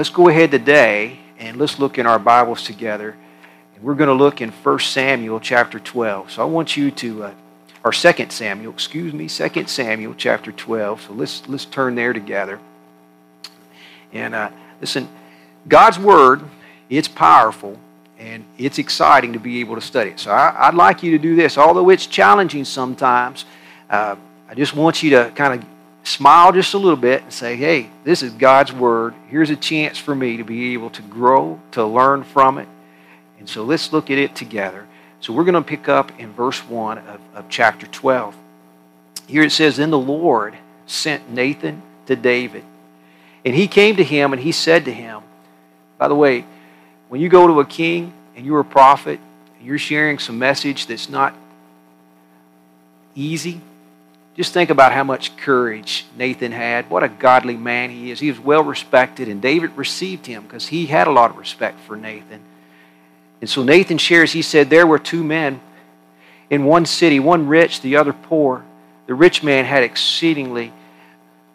let's go ahead today and let's look in our Bibles together. And we're going to look in 1 Samuel chapter 12. So I want you to, uh, or 2 Samuel, excuse me, 2 Samuel chapter 12. So let's, let's turn there together. And uh, listen, God's Word, it's powerful and it's exciting to be able to study it. So I, would like you to do this, although it's challenging sometimes. Uh, I just want you to kind of smile just a little bit and say, hey, this is God's Word. Here's a chance for me to be able to grow, to learn from it. And so let's look at it together. So we're going to pick up in verse 1 of, of chapter 12. Here it says, Then the Lord sent Nathan to David. And he came to him and he said to him, By the way, when you go to a king and you're a prophet, and you're sharing some message that's not easy, just think about how much courage Nathan had. What a godly man he is. He was well respected, and David received him because he had a lot of respect for Nathan. And so Nathan shares, he said, There were two men in one city, one rich, the other poor. The rich man had exceedingly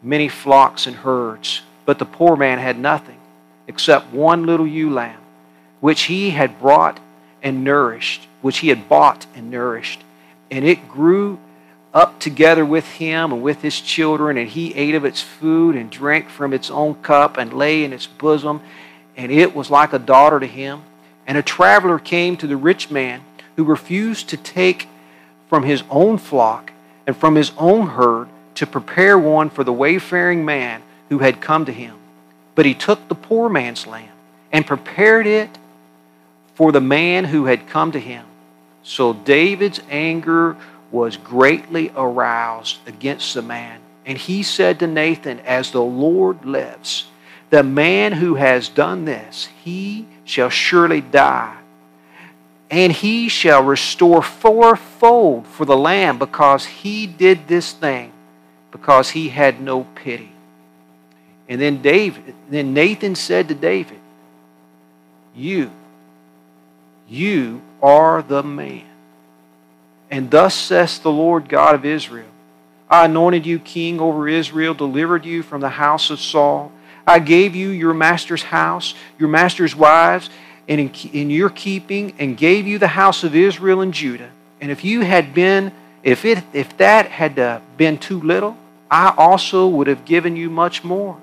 many flocks and herds, but the poor man had nothing except one little ewe lamb, which he had brought and nourished, which he had bought and nourished. And it grew up together with him and with his children, and he ate of its food and drank from its own cup and lay in its bosom, and it was like a daughter to him. And a traveler came to the rich man who refused to take from his own flock and from his own herd to prepare one for the wayfaring man who had come to him. But he took the poor man's lamb and prepared it for the man who had come to him. So David's anger was greatly aroused against the man. And he said to Nathan, As the Lord lives, the man who has done this, he shall surely die. And he shall restore fourfold for the lamb because he did this thing, because he had no pity. And then David, then Nathan said to David, You, you are the man. And thus says the Lord God of Israel I anointed you king over Israel, delivered you from the house of Saul. I gave you your master's house, your master's wives, and in, in your keeping, and gave you the house of Israel and Judah. And if you had been, if it, if that had uh, been too little, I also would have given you much more.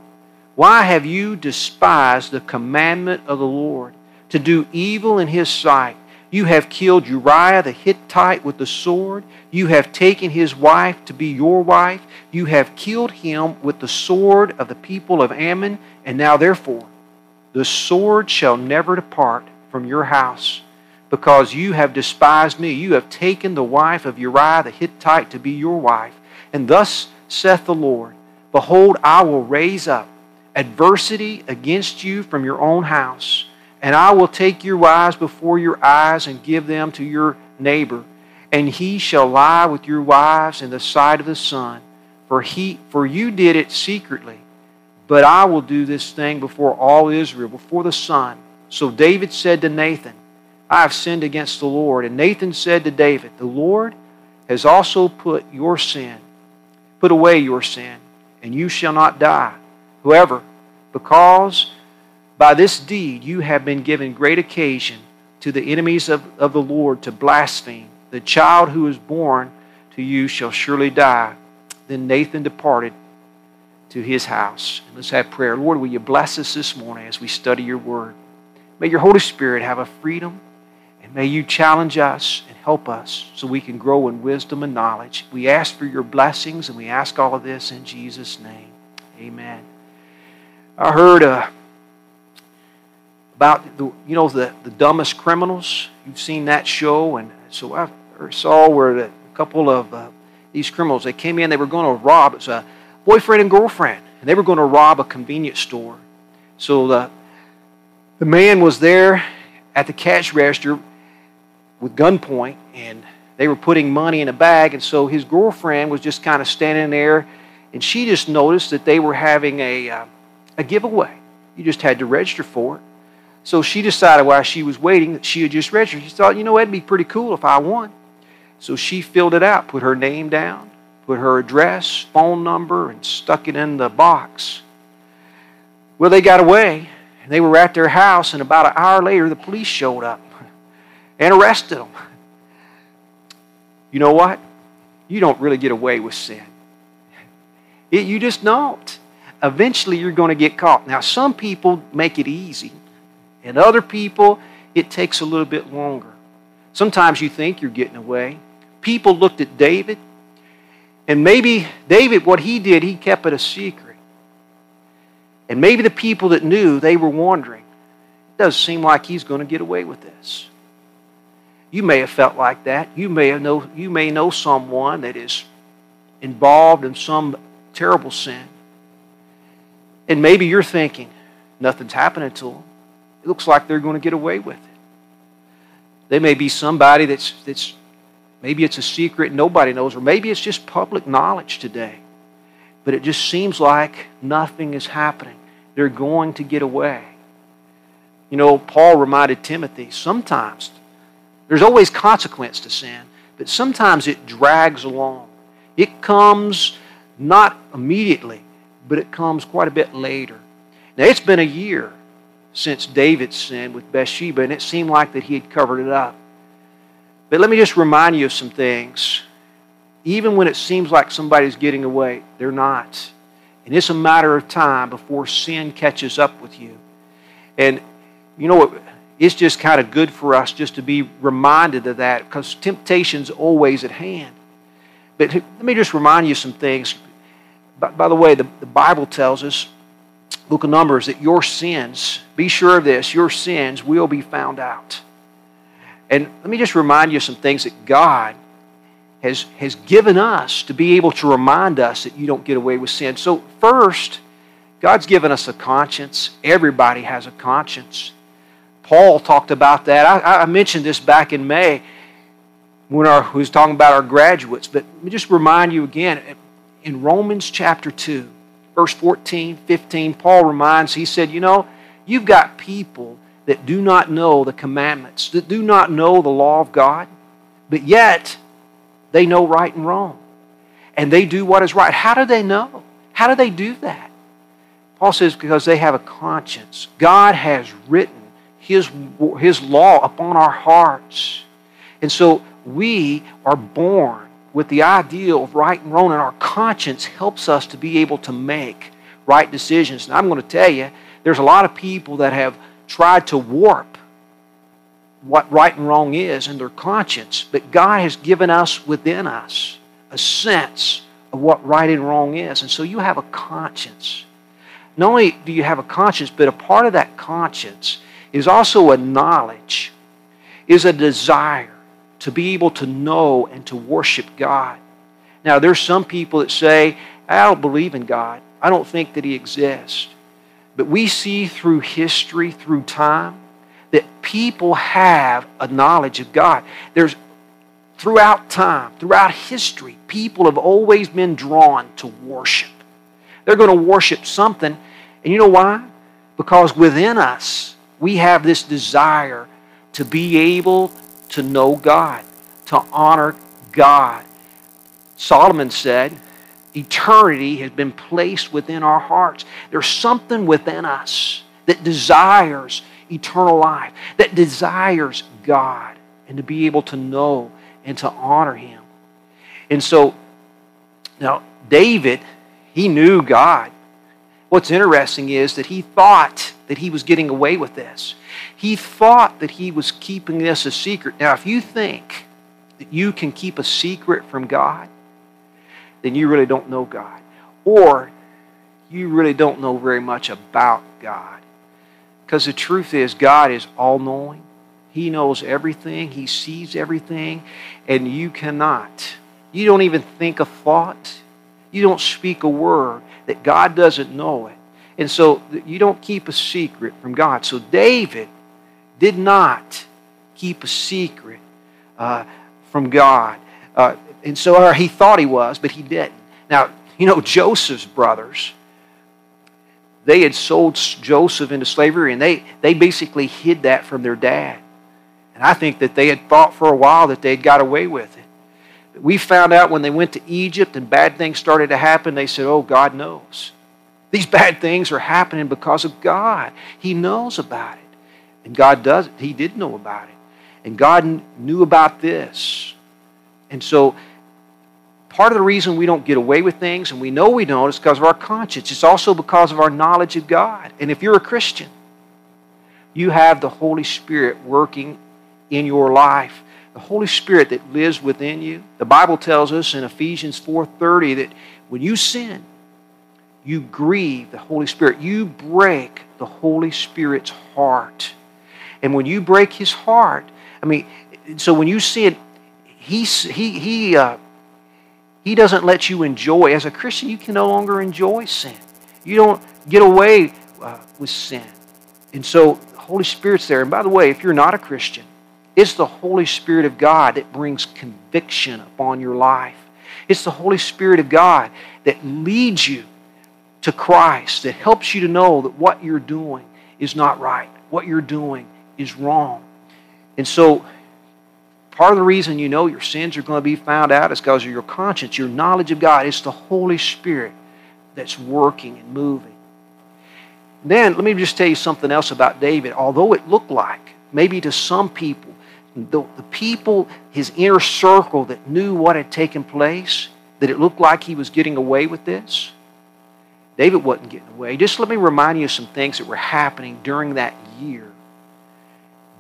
Why have you despised the commandment of the Lord to do evil in his sight? You have killed Uriah the Hittite with the sword. You have taken his wife to be your wife. You have killed him with the sword of the people of Ammon. And now, therefore, the sword shall never depart from your house, because you have despised me. You have taken the wife of Uriah the Hittite to be your wife. And thus saith the Lord Behold, I will raise up adversity against you from your own house and I will take your wives before your eyes and give them to your neighbor, and he shall lie with your wives in the sight of the sun. For he for you did it secretly, but I will do this thing before all Israel, before the sun. So David said to Nathan, I have sinned against the Lord. And Nathan said to David, The Lord has also put your sin, put away your sin, and you shall not die. Whoever, because by this deed you have been given great occasion to the enemies of, of the Lord to blaspheme. The child who is born to you shall surely die. Then Nathan departed to his house. And let's have prayer. Lord, will you bless us this morning as we study your word? May your Holy Spirit have a freedom, and may you challenge us and help us so we can grow in wisdom and knowledge. We ask for your blessings, and we ask all of this in Jesus' name. Amen. I heard a about the you know the, the dumbest criminals. You've seen that show, and so I saw where a couple of uh, these criminals they came in. They were going to rob. It's a boyfriend and girlfriend, and they were going to rob a convenience store. So the the man was there at the cash register with gunpoint, and they were putting money in a bag. And so his girlfriend was just kind of standing there, and she just noticed that they were having a uh, a giveaway. You just had to register for it. So she decided while she was waiting that she had just registered. She thought, you know, it'd be pretty cool if I won. So she filled it out, put her name down, put her address, phone number, and stuck it in the box. Well, they got away, and They were at their house, and about an hour later, the police showed up and arrested them. You know what? You don't really get away with sin. It, you just don't. Eventually, you're going to get caught. Now, some people make it easy, and other people, it takes a little bit longer. Sometimes you think you're getting away. People looked at David, and maybe David, what he did, he kept it a secret. And maybe the people that knew, they were wondering, it doesn't seem like he's going to get away with this. You may have felt like that. You may, know, you may know someone that is involved in some terrible sin. And maybe you're thinking, nothing's happening to them. It looks like they're going to get away with it. They may be somebody that's, that's maybe it's a secret nobody knows, or maybe it's just public knowledge today. But it just seems like nothing is happening. They're going to get away. You know, Paul reminded Timothy sometimes there's always consequence to sin, but sometimes it drags along. It comes not immediately, but it comes quite a bit later. Now, it's been a year since David's sin with Bathsheba, and it seemed like that he had covered it up. But let me just remind you of some things. Even when it seems like somebody's getting away, they're not. And it's a matter of time before sin catches up with you. And you know what? It's just kind of good for us just to be reminded of that because temptation's always at hand. But let me just remind you some things. By, by the way, the, the Bible tells us, book of Numbers, that your sins, be sure of this, your sins will be found out. And let me just remind you some things that God has, has given us to be able to remind us that you don't get away with sin. So, first, God's given us a conscience. Everybody has a conscience. Paul talked about that. I, I mentioned this back in May when our, we was talking about our graduates, but let me just remind you again in Romans chapter 2, verse 14, 15, Paul reminds, he said, You know, you've got people that do not know the commandments, that do not know the law of God, but yet they know right and wrong. And they do what is right. How do they know? How do they do that? Paul says, Because they have a conscience. God has written his, his law upon our hearts. And so we are born with the idea of right and wrong, and our conscience helps us to be able to make right decisions. And I'm going to tell you, there's a lot of people that have tried to warp what right and wrong is in their conscience, but God has given us within us a sense of what right and wrong is. And so you have a conscience. Not only do you have a conscience, but a part of that conscience is also a knowledge, is a desire to be able to know and to worship God. Now, there's some people that say, I don't believe in God. I don't think that He exists. But we see through history, through time, that people have a knowledge of God. There's throughout time, throughout history, people have always been drawn to worship. They're going to worship something. And you know why? Because within us, we have this desire to be able to know God, to honor God. Solomon said, Eternity has been placed within our hearts. There's something within us that desires eternal life, that desires God, and to be able to know and to honor Him. And so, now, David, he knew God. What's interesting is that he thought that he was getting away with this. He thought that he was keeping this a secret. Now, if you think that you can keep a secret from God, then you really don't know God. Or you really don't know very much about God. Because the truth is, God is all knowing. He knows everything, He sees everything, and you cannot. You don't even think a thought, you don't speak a word that God doesn't know it. And so you don't keep a secret from God. So David did not keep a secret uh, from God. Uh, and so he thought he was, but he didn't. Now, you know, Joseph's brothers, they had sold Joseph into slavery, and they, they basically hid that from their dad. And I think that they had thought for a while that they had got away with it. We found out when they went to Egypt and bad things started to happen, they said, Oh, God knows. These bad things are happening because of God. He knows about it. And God does it. He did know about it. And God knew about this. And so part of the reason we don't get away with things, and we know we don't, is because of our conscience. It's also because of our knowledge of God. And if you're a Christian, you have the Holy Spirit working in your life. The Holy Spirit that lives within you. The Bible tells us in Ephesians 4:30 that when you sin, you grieve the Holy Spirit. You break the Holy Spirit's heart. And when you break his heart, I mean, so when you sin, he, he, he, uh, he doesn't let you enjoy. As a Christian, you can no longer enjoy sin. You don't get away uh, with sin. And so the Holy Spirit's there. And by the way, if you're not a Christian, it's the Holy Spirit of God that brings conviction upon your life. It's the Holy Spirit of God that leads you to Christ that helps you to know that what you're doing is not right, what you're doing is wrong. And so, part of the reason you know your sins are going to be found out is because of your conscience, your knowledge of God. It's the Holy Spirit that's working and moving. Then, let me just tell you something else about David. Although it looked like, maybe to some people, the, the people, his inner circle that knew what had taken place, that it looked like he was getting away with this, David wasn't getting away. Just let me remind you of some things that were happening during that year.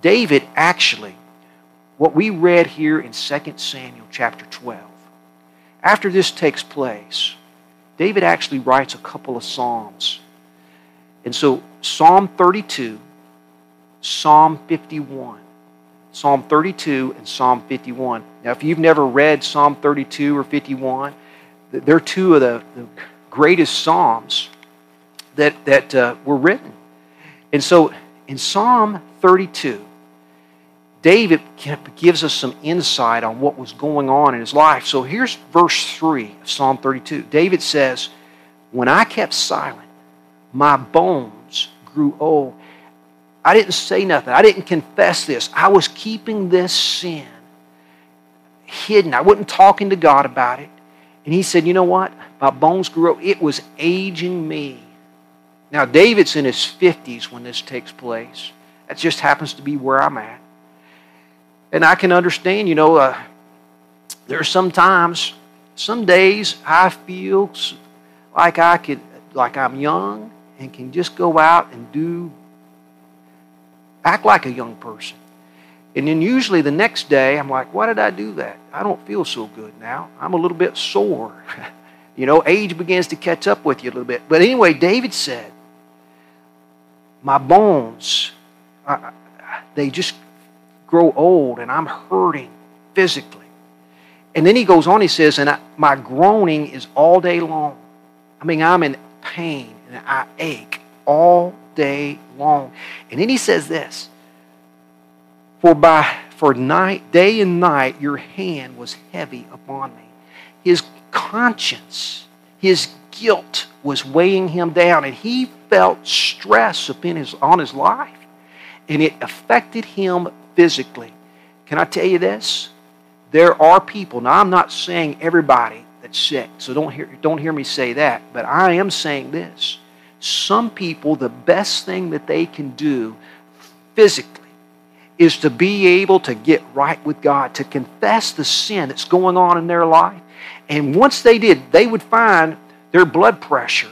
David actually, what we read here in 2 Samuel chapter 12, after this takes place, David actually writes a couple of Psalms. And so, Psalm 32, Psalm 51. Psalm 32 and Psalm 51. Now, if you've never read Psalm 32 or 51, they're two of the, the greatest psalms that, that uh, were written. And so in Psalm 32, David gives us some insight on what was going on in his life. So here's verse 3 of Psalm 32. David says, When I kept silent, my bones grew old. I didn't say nothing. I didn't confess this. I was keeping this sin hidden. I wasn't talking to God about it. And he said, You know what? My bones grew up. It was aging me. Now, David's in his 50s when this takes place. That just happens to be where I'm at. And I can understand, you know, uh, there are some times, some days I feel like I could, like I'm young and can just go out and do, act like a young person. And then usually the next day, I'm like, why did I do that? I don't feel so good now. I'm a little bit sore. you know, age begins to catch up with you a little bit. But anyway, David said, my bones, I, they just grow old and I'm hurting physically. And then he goes on, he says, and I, my groaning is all day long. I mean, I'm in pain and I ache all day long. And then he says this for by for night, day and night, your hand was heavy upon me. His conscience, his guilt was weighing him down, and he felt stress upon his, on his life. And it affected him physically. Can I tell you this? There are people, now I'm not saying everybody that's sick, so don't hear, don't hear me say that, but I am saying this. Some people, the best thing that they can do physically is to be able to get right with God, to confess the sin that's going on in their life. And once they did, they would find their blood pressure,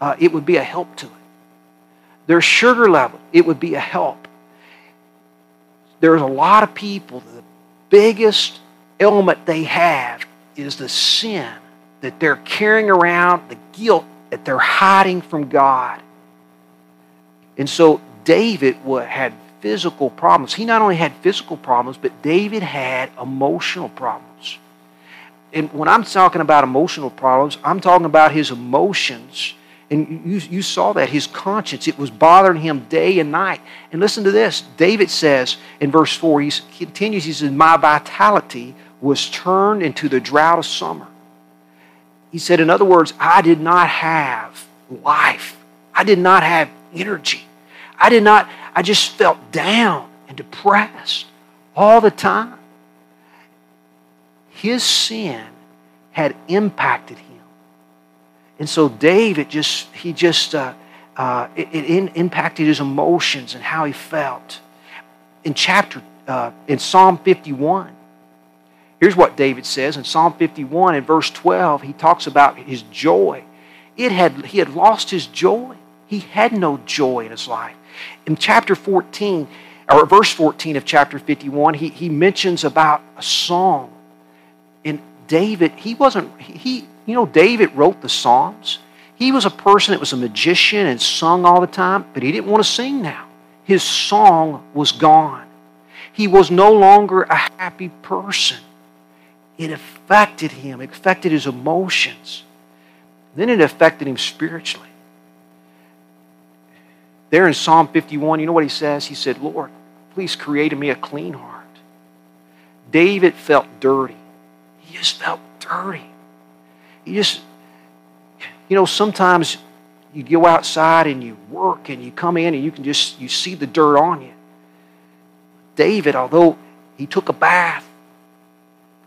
uh, it would be a help to it. Their sugar level, it would be a help. There's a lot of people, the biggest ailment they have is the sin that they're carrying around, the guilt that they're hiding from God. And so David had physical problems. He not only had physical problems, but David had emotional problems. And when I'm talking about emotional problems, I'm talking about his emotions. And you, you saw that, his conscience, it was bothering him day and night. And listen to this David says in verse 4, he continues, he says, My vitality was turned into the drought of summer. He said, in other words, I did not have life, I did not have energy. I did not, I just felt down and depressed all the time. His sin had impacted him. And so David just, he just, uh, uh, it, it impacted his emotions and how he felt. In chapter, uh, in Psalm 51, here's what David says in Psalm 51 in verse 12, he talks about his joy. It had, he had lost his joy. He had no joy in his life. In chapter 14, or verse 14 of chapter 51, he, he mentions about a song. And David, he wasn't, he, you know, David wrote the Psalms. He was a person that was a magician and sung all the time, but he didn't want to sing now. His song was gone. He was no longer a happy person. It affected him, it affected his emotions. Then it affected him spiritually. There in Psalm 51, you know what he says? He said, Lord, please create in me a clean heart. David felt dirty. He just felt dirty. He just, you know, sometimes you go outside and you work and you come in and you can just, you see the dirt on you. David, although he took a bath,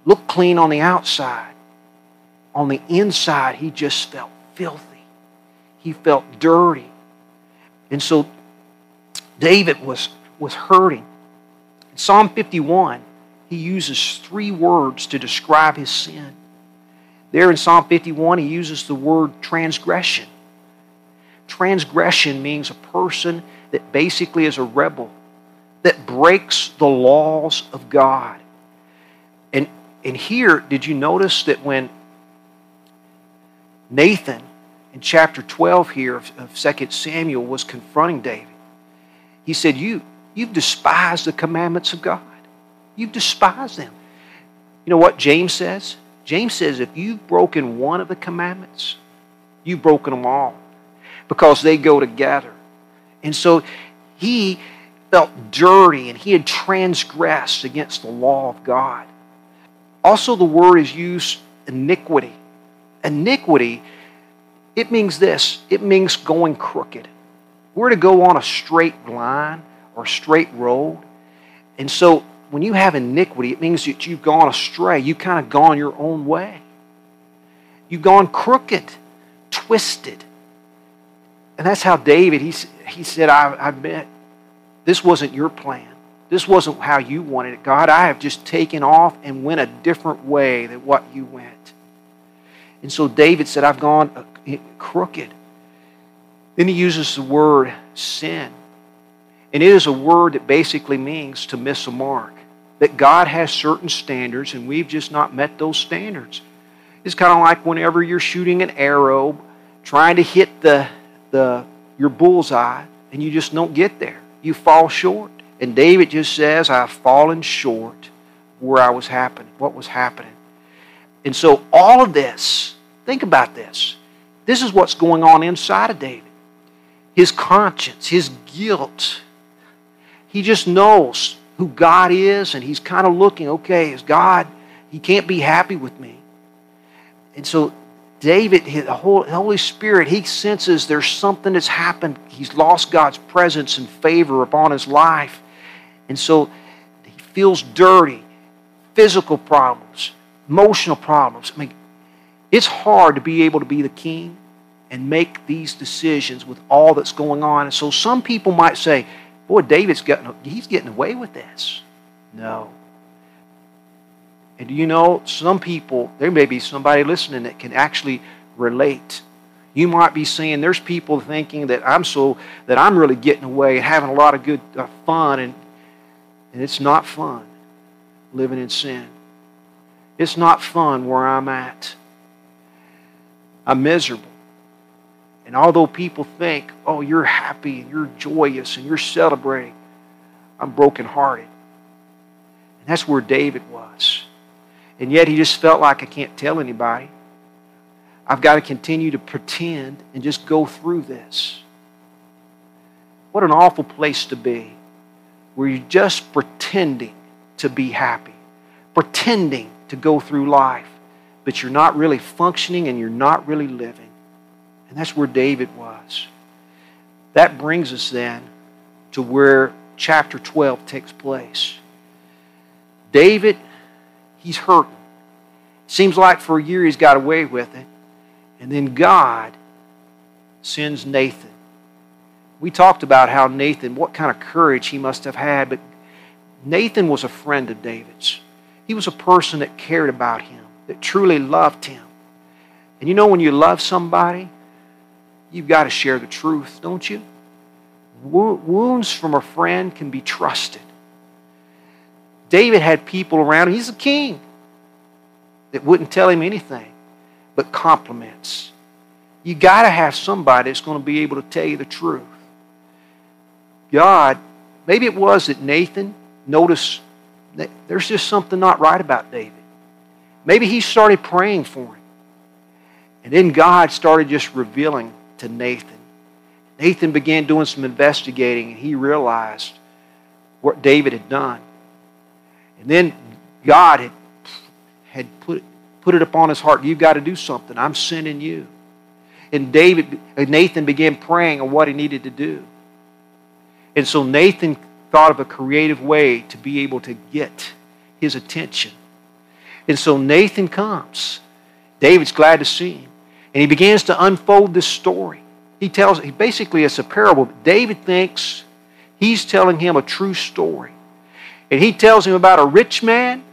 looked clean on the outside, on the inside, he just felt filthy. He felt dirty. And so David was, was hurting. In Psalm 51, he uses three words to describe his sin. There in Psalm 51, he uses the word transgression. Transgression means a person that basically is a rebel, that breaks the laws of God. And, here, did you notice that when Nathan in chapter 12 here of, of 2 Samuel was confronting David. He said, you, You've despised the commandments of God. You've despised them. You know what James says? James says, if you've broken one of the commandments, you've broken them all because they go together. And so he felt dirty and he had transgressed against the law of God. Also, the word is used iniquity. Iniquity it means this it means going crooked. We're to go on a straight line or a straight road. And so when you have iniquity, it means that you've gone astray. You've kind of gone your own way. You've gone crooked, twisted. And that's how David, he, he said, I, I admit, this wasn't your plan. This wasn't how you wanted it. God, I have just taken off and went a different way than what you went. And so David said, I've gone uh, crooked. Then he uses the word sin. And it is a word that basically means to miss a mark. That God has certain standards and we've just not met those standards. It's kind of like whenever you're shooting an arrow, trying to hit the, the, your bullseye, and you just don't get there. You fall short. And David just says, I've fallen short where I was happening, what was happening. And so all of this, think about this. This is what's going on inside of David. His conscience, his guilt. He just knows who God is, and he's kind of looking, okay, is God, he can't be happy with me. And so David, the Holy Spirit, he senses there's something that's happened. He's lost God's presence and favor upon his life. And so he feels dirty, physical problems, emotional problems. I mean, it's hard to be able to be the king and make these decisions with all that's going on. And so some people might say, boy, David's getting, he's getting away with this. No. And you know, some people, there may be somebody listening that can actually relate. You might be saying there's people thinking that I'm so that I'm really getting away and having a lot of good uh, fun and and it's not fun living in sin. It's not fun where I'm at. I'm miserable. And although people think, oh, you're happy and you're joyous and you're celebrating, I'm brokenhearted. And that's where David was. And yet he just felt like I can't tell anybody. I've got to continue to pretend and just go through this. What an awful place to be where you're just pretending to be happy, pretending to go through life but you're not really functioning and you're not really living. And that's where David was. That brings us then to where chapter 12 takes place. David, he's hurting. Seems like for a year he's got away with it. And then God sends Nathan. We talked about how Nathan, what kind of courage he must have had, but Nathan was a friend of David's. He was a person that cared about him, that truly loved him. And you know, when you love somebody, you've got to share the truth, don't you? Wounds from a friend can be trusted. David had people around him. He's a king that wouldn't tell him anything but compliments. You got to have somebody that's going to be able to tell you the truth. God, maybe it was that Nathan noticed that there's just something not right about David. Maybe he started praying for him. And then God started just revealing to Nathan. Nathan began doing some investigating and he realized what David had done. And then God had, had put, put it upon his heart you've got to do something. I'm sending you. And David, Nathan began praying on what he needed to do. And so Nathan thought of a creative way to be able to get his attention. And so Nathan comes. David's glad to see him. And he begins to unfold this story. He tells, he basically, it's a parable. David thinks he's telling him a true story. And he tells him about a rich man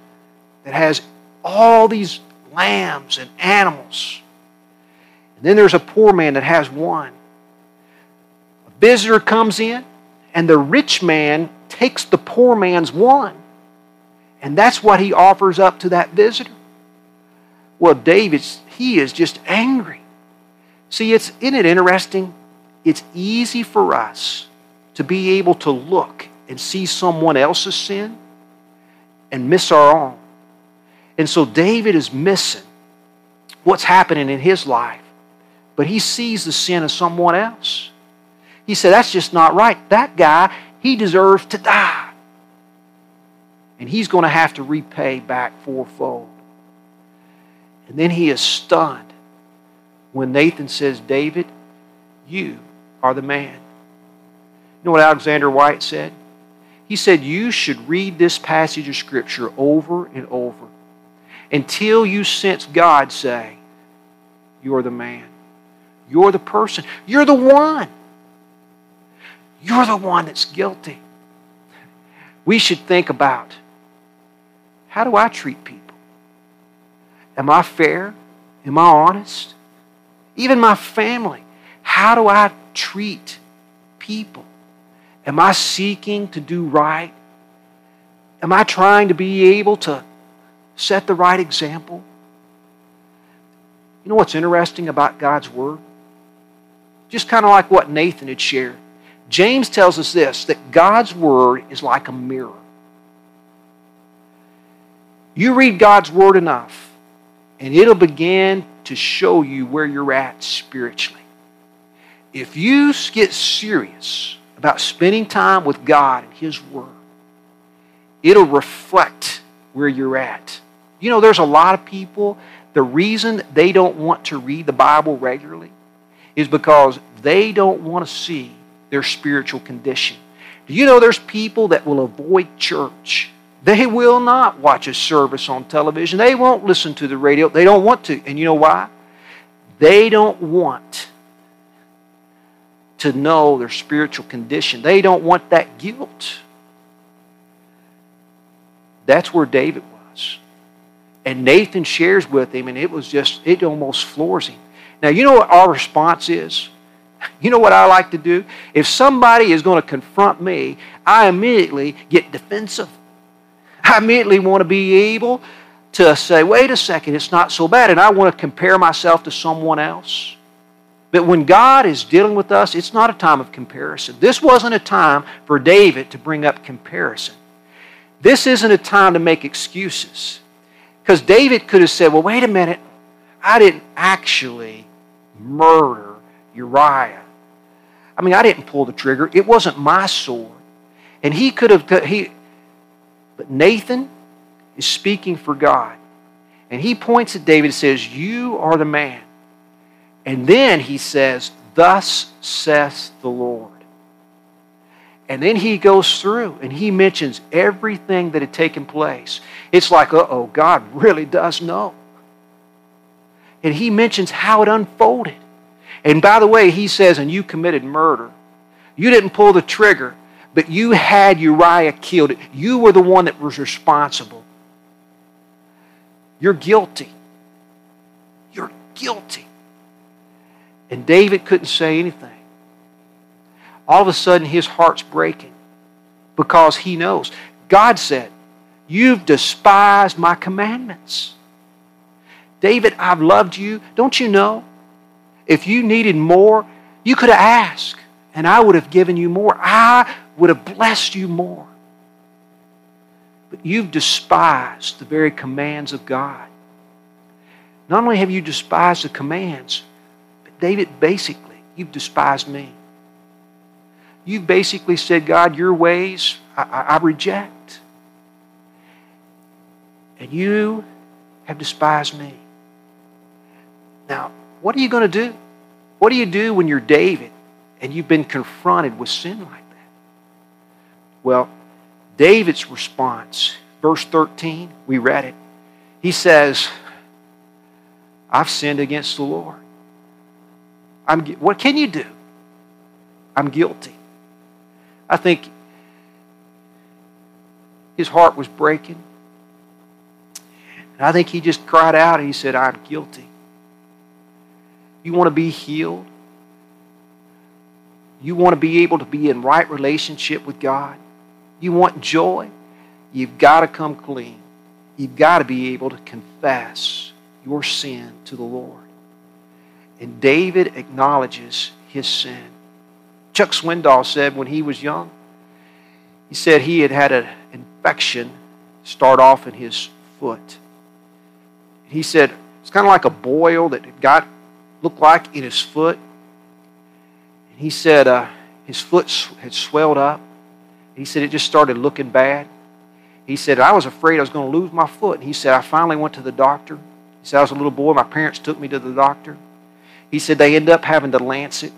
that has all these lambs and animals. And then there's a poor man that has one. A visitor comes in, and the rich man takes the poor man's one. And that's what he offers up to that visitor. Well, David's, he is just angry. See, it's, isn't it interesting? It's easy for us to be able to look and see someone else's sin and miss our own. And so David is missing what's happening in his life, but he sees the sin of someone else. He said, That's just not right. That guy, he deserves to die. And he's going to have to repay back fourfold. And then he is stunned when Nathan says, David, you are the man. You know what Alexander Whyte said? He said, You should read this passage of Scripture over and over until you sense God say, You're the man. You're the person. You're the one. You're the one that's guilty. We should think about how do I treat people? Am I fair? Am I honest? Even my family. How do I treat people? Am I seeking to do right? Am I trying to be able to set the right example? You know what's interesting about God's Word? Just kind of like what Nathan had shared. James tells us this that God's Word is like a mirror. You read God's Word enough, and it'll begin to show you where you're at spiritually. If you get serious about spending time with God and His Word, it'll reflect where you're at. You know, there's a lot of people, the reason they don't want to read the Bible regularly is because they don't want to see their spiritual condition. Do you know there's people that will avoid church? They will not watch a service on television. They won't listen to the radio. They don't want to. And you know why? They don't want to know their spiritual condition. They don't want that guilt. That's where David was. And Nathan shares with him, and it was just, it almost floors him. Now, you know what our response is? You know what I like to do? If somebody is going to confront me, I immediately get defensive. I immediately want to be able to say, wait a second, it's not so bad. And I want to compare myself to someone else. But when God is dealing with us, it's not a time of comparison. This wasn't a time for David to bring up comparison. This isn't a time to make excuses. Because David could have said, well, wait a minute, I didn't actually murder Uriah. I mean, I didn't pull the trigger. It wasn't my sword. And he could have, he, but Nathan is speaking for God. And he points at David and says, You are the man. And then he says, Thus saith the Lord. And then he goes through and he mentions everything that had taken place. It's like, uh oh, God really does know. And he mentions how it unfolded. And by the way, he says, and you committed murder. You didn't pull the trigger, but you had Uriah killed. You were the one that was responsible. You're guilty. You're guilty. And David couldn't say anything. All of a sudden, his heart's breaking because he knows. God said, You've despised my commandments. David, I've loved you. Don't you know? If you needed more, you could have asked, and I would have given you more. I would have blessed you more. But you've despised the very commands of God. Not only have you despised the commands, but David, basically, you've despised me. You've basically said, God, your ways I, I, I reject. And you have despised me. Now, what are you going to do? What do you do when you're David and you've been confronted with sin like that? Well, David's response, verse 13, we read it. He says, I've sinned against the Lord. I'm, what can you do? I'm guilty. I think his heart was breaking. And I think he just cried out and he said, I'm guilty. You want to be healed? You want to be able to be in right relationship with God? You want joy? You've got to come clean. You've got to be able to confess your sin to the Lord. And David acknowledges his sin. Chuck Swindoll said when he was young, he said he had had an infection start off in his foot. He said it's kind of like a boil that got looked like in his foot. And he said uh, his foot had swelled up. He said it just started looking bad. He said, I was afraid I was going to lose my foot. And he said, I finally went to the doctor. He said, I was a little boy. My parents took me to the doctor. He said, they ended up having to lance it.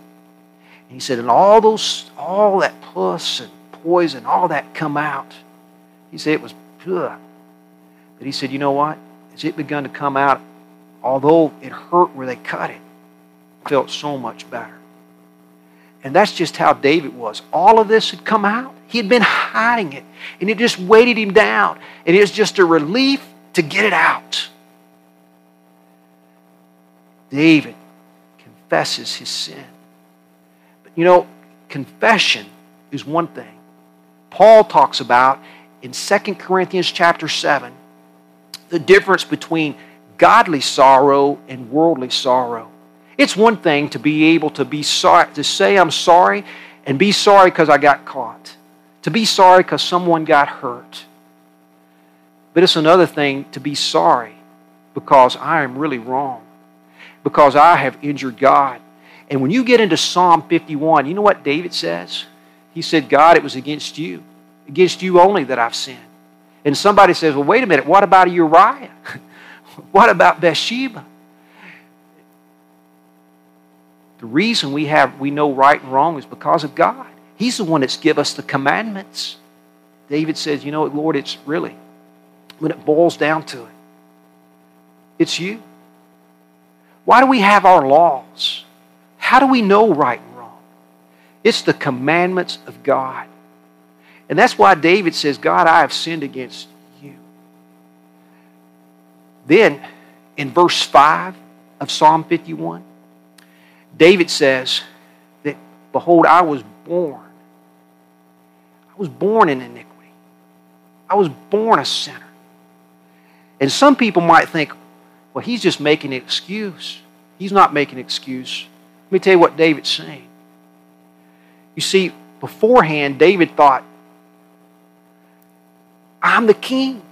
And he said, and all those, all that pus and poison, all that come out. He said, it was, ugh. But he said, you know what? As it begun to come out, although it hurt where they cut it, felt so much better. And that's just how David was. All of this had come out. He had been hiding it, and it just weighted him down. And it was just a relief to get it out. David confesses his sin. But you know, confession is one thing. Paul talks about in 2 Corinthians chapter 7 the difference between godly sorrow and worldly sorrow. It's one thing to be able to be sorry, to say I'm sorry and be sorry because I got caught, to be sorry because someone got hurt. But it's another thing to be sorry because I am really wrong, because I have injured God. And when you get into Psalm 51, you know what David says? He said, God, it was against you, against you only that I've sinned. And somebody says, Well, wait a minute, what about Uriah? what about Bathsheba? The reason we have we know right and wrong is because of God. He's the one that's give us the commandments. David says, you know Lord, it's really, when it boils down to it, it's you. Why do we have our laws? How do we know right and wrong? It's the commandments of God. And that's why David says, God, I have sinned against you. Then, in verse 5 of Psalm 51, David says that, Behold, I was born. I was born in iniquity. I was born a sinner. And some people might think, well, he's just making an excuse. He's not making an excuse. Let me tell you what David's saying. You see, beforehand, David thought, I'm the king.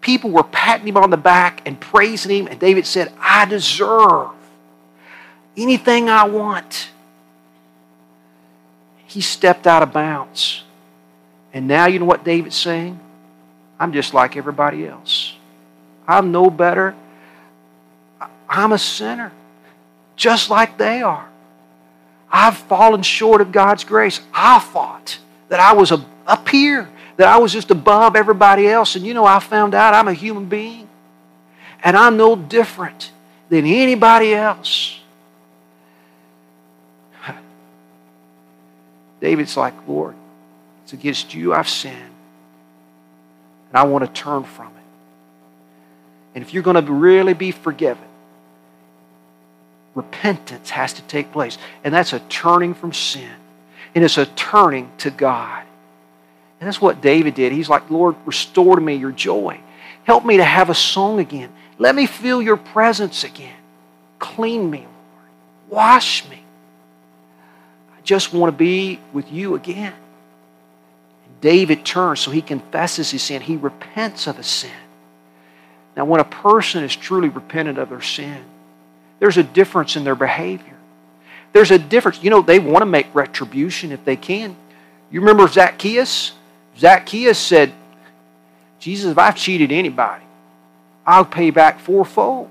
People were patting him on the back and praising him, and David said, I deserve anything I want. He stepped out of bounds. And now you know what David's saying? I'm just like everybody else. I'm no better. I'm a sinner, just like they are. I've fallen short of God's grace. I thought that I was up here, that I was just above everybody else. And you know, I found out I'm a human being. And I'm no different. than anybody else. David's like, Lord, it's against you I've sinned, and I want to turn from it. And if you're going to really be forgiven, repentance has to take place. And that's a turning from sin. And it's a turning to God. And that's what David did. He's like, Lord, restore to me your joy. Help me to have a song again. Let me feel your presence again. Clean me, Lord. Wash me. Just want to be with you again. David turns, so he confesses his sin. He repents of his sin. Now, when a person is truly repentant of their sin, there's a difference in their behavior. There's a difference. You know, they want to make retribution if they can. You remember Zacchaeus? Zacchaeus said, Jesus, if I've cheated anybody, I'll pay back fourfold.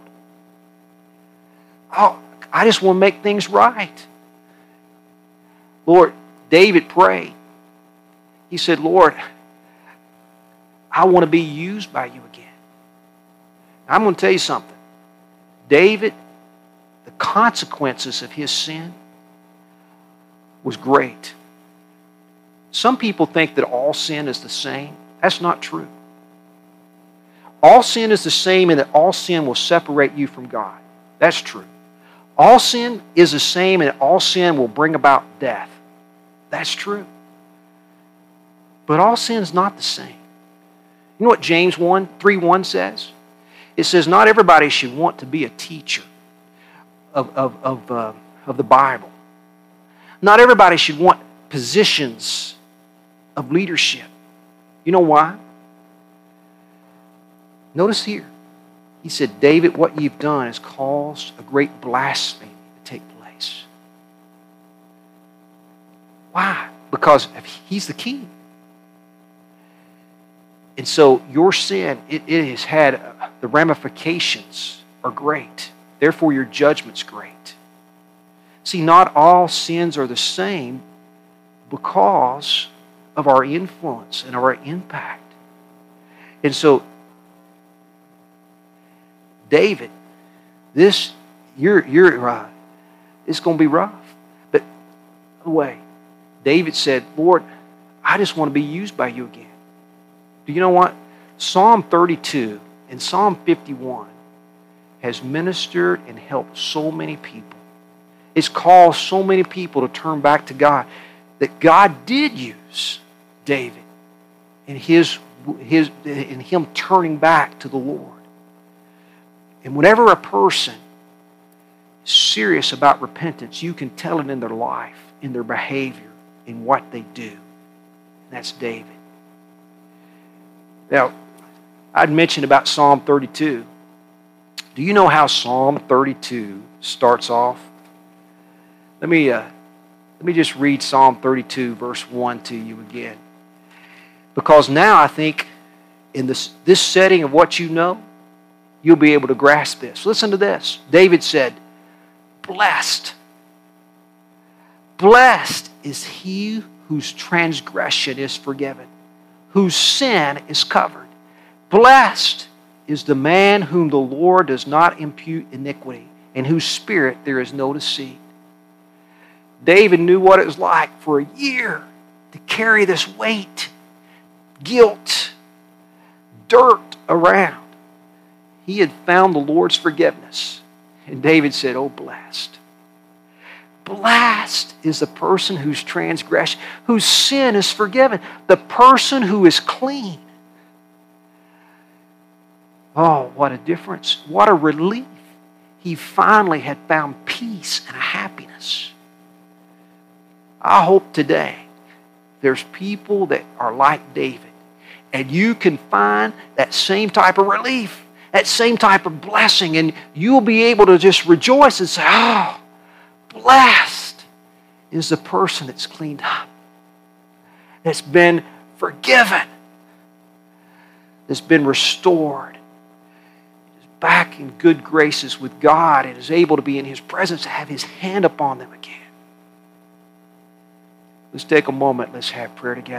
I'll, I just want to make things right. Lord, David prayed. He said, Lord, I want to be used by you again. I'm going to tell you something. David, the consequences of his sin was great. Some people think that all sin is the same. That's not true. All sin is the same and that all sin will separate you from God. That's true. All sin is the same and all sin will bring about death. That's true. But all sin is not the same. You know what James 1 3 1 says? It says, Not everybody should want to be a teacher of, of, of, uh, of the Bible. Not everybody should want positions of leadership. You know why? Notice here, he said, David, what you've done has caused a great blasphemy to take place. Why? Because he's the king. And so your sin, it, it has had, uh, the ramifications are great. Therefore, your judgment's great. See, not all sins are the same because of our influence and our impact. And so David, this you're you're uh, it's going to be rough. But the way, David said, "Lord, I just want to be used by you again." Do you know what? Psalm 32 and Psalm 51 has ministered and helped so many people. It's caused so many people to turn back to God that God did use David in his, his in him turning back to the Lord. And whenever a person is serious about repentance, you can tell it in their life, in their behavior, in what they do. And that's David. Now, I'd mentioned about Psalm 32. Do you know how Psalm 32 starts off? Let me, uh, let me just read Psalm 32, verse 1 to you again. Because now I think in this, this setting of what you know, you'll be able to grasp this. Listen to this. David said, Blessed. Blessed is he whose transgression is forgiven, whose sin is covered. Blessed is the man whom the Lord does not impute iniquity, in whose spirit there is no deceit. David knew what it was like for a year to carry this weight, guilt, dirt around he had found the Lord's forgiveness. And David said, Oh, blessed. Blessed is the person whose transgression, whose sin is forgiven, the person who is clean. Oh, what a difference. What a relief. He finally had found peace and a happiness. I hope today there's people that are like David, and you can find that same type of relief that same type of blessing, and you'll be able to just rejoice and say, Oh, blessed is the person that's cleaned up, that's been forgiven, that's been restored, is back in good graces with God, and is able to be in His presence to have His hand upon them again. Let's take a moment, let's have prayer together.